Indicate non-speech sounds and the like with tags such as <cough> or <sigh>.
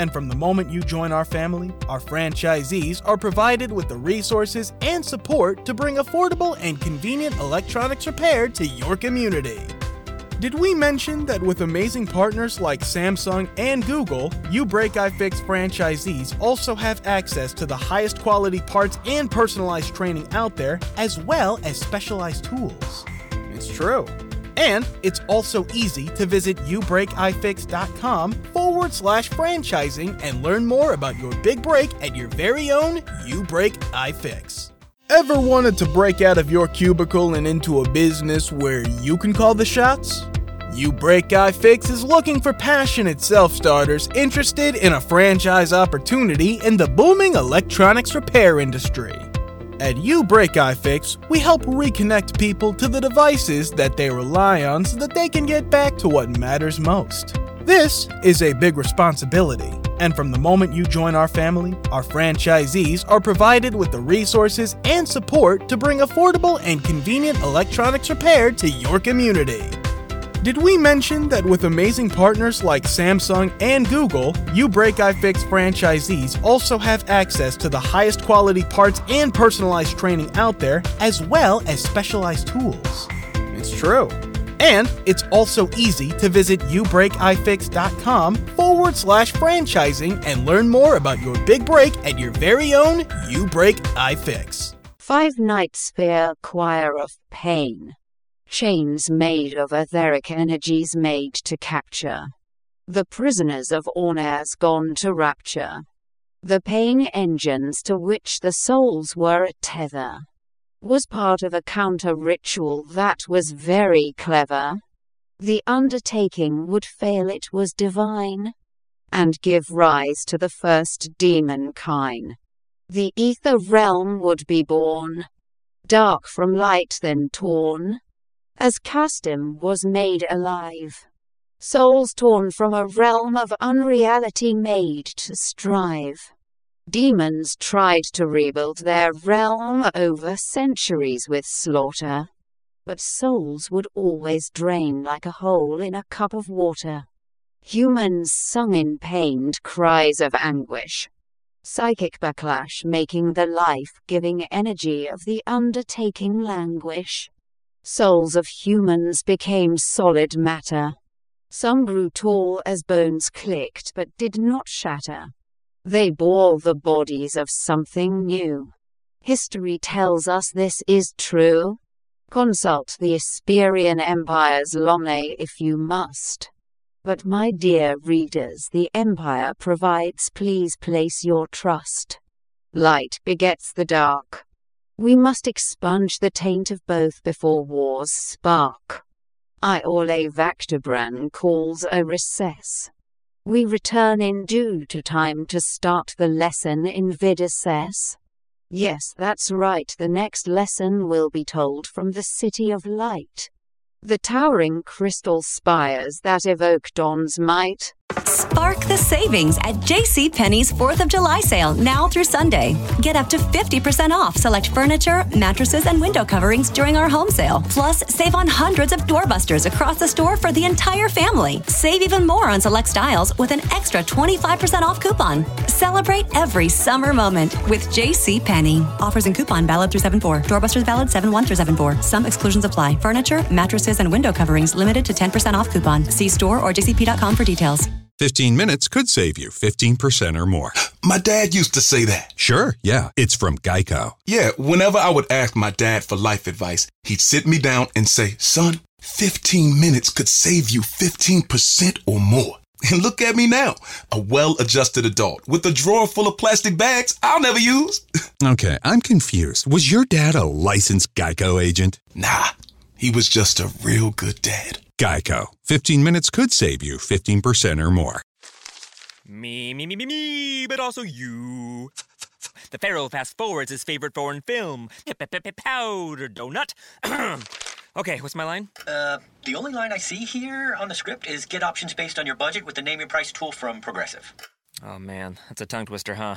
and from the moment you join our family, our franchisees are provided with the resources and support to bring affordable and convenient electronics repair to your community. Did we mention that with amazing partners like Samsung and Google, You Break I Fix franchisees also have access to the highest quality parts and personalized training out there, as well as specialized tools? It's true. And it's also easy to visit youbreakifix.com forward slash franchising and learn more about your big break at your very own You Break iFix. Ever wanted to break out of your cubicle and into a business where you can call the shots? You Break iFix is looking for passionate self starters interested in a franchise opportunity in the booming electronics repair industry. At You Break iFix, we help reconnect people to the devices that they rely on so that they can get back to what matters most. This is a big responsibility, and from the moment you join our family, our franchisees are provided with the resources and support to bring affordable and convenient electronics repair to your community. Did we mention that with amazing partners like Samsung and Google, You Break iFix franchisees also have access to the highest quality parts and personalized training out there, as well as specialized tools? It's true. And it's also easy to visit youbreakifix.com forward slash franchising and learn more about your big break at your very own You Break iFix. Five Knightsphere Choir of Pain. Chains made of etheric energies made to capture. The prisoners of Ornaz gone to rapture. The paying engines to which the souls were a tether was part of a counter ritual that was very clever. The undertaking would fail, it was divine, and give rise to the first demon kind. The ether realm would be born, dark from light, then torn, as custom was made alive. Souls torn from a realm of unreality made to strive. Demons tried to rebuild their realm over centuries with slaughter. But souls would always drain like a hole in a cup of water. Humans sung in pained cries of anguish. Psychic backlash making the life giving energy of the undertaking languish. Souls of humans became solid matter. Some grew tall as bones clicked but did not shatter. They bore the bodies of something new. History tells us this is true. Consult the Asperian Empire's Lomne if you must. But my dear readers, the Empire provides, please place your trust. Light begets the dark. We must expunge the taint of both before wars spark. Iole Vactabran calls a recess. We return in due to time to start the lesson in Vidaces. Yes, that's right, the next lesson will be told from the City of Light. The towering crystal spires that evoke dawn's might. Spark the savings at JCPenney's 4th of July sale now through Sunday. Get up to 50% off select furniture, mattresses, and window coverings during our home sale. Plus, save on hundreds of doorbusters across the store for the entire family. Save even more on select styles with an extra 25% off coupon. Celebrate every summer moment with JCPenney. Offers and coupon valid through 7 4. Doorbusters valid 7 1 through 7 4. Some exclusions apply. Furniture, mattresses, and window coverings limited to 10% off coupon. See store or jcp.com for details. 15 minutes could save you 15% or more. <gasps> My dad used to say that. Sure, yeah. It's from Geico. Yeah, whenever I would ask my dad for life advice, he'd sit me down and say, Son, 15 minutes could save you 15% or more. And look at me now, a well adjusted adult with a drawer full of plastic bags I'll never use. <laughs> okay, I'm confused. Was your dad a licensed Geico agent? Nah, he was just a real good dad. Geico. 15 minutes could save you 15% or more. Me, me, me, me, me, but also you. The Pharaoh fast forwards his favorite foreign film, Powder Donut. <clears throat> okay, what's my line? Uh, the only line I see here on the script is get options based on your budget with the name your price tool from Progressive. Oh man, that's a tongue twister, huh?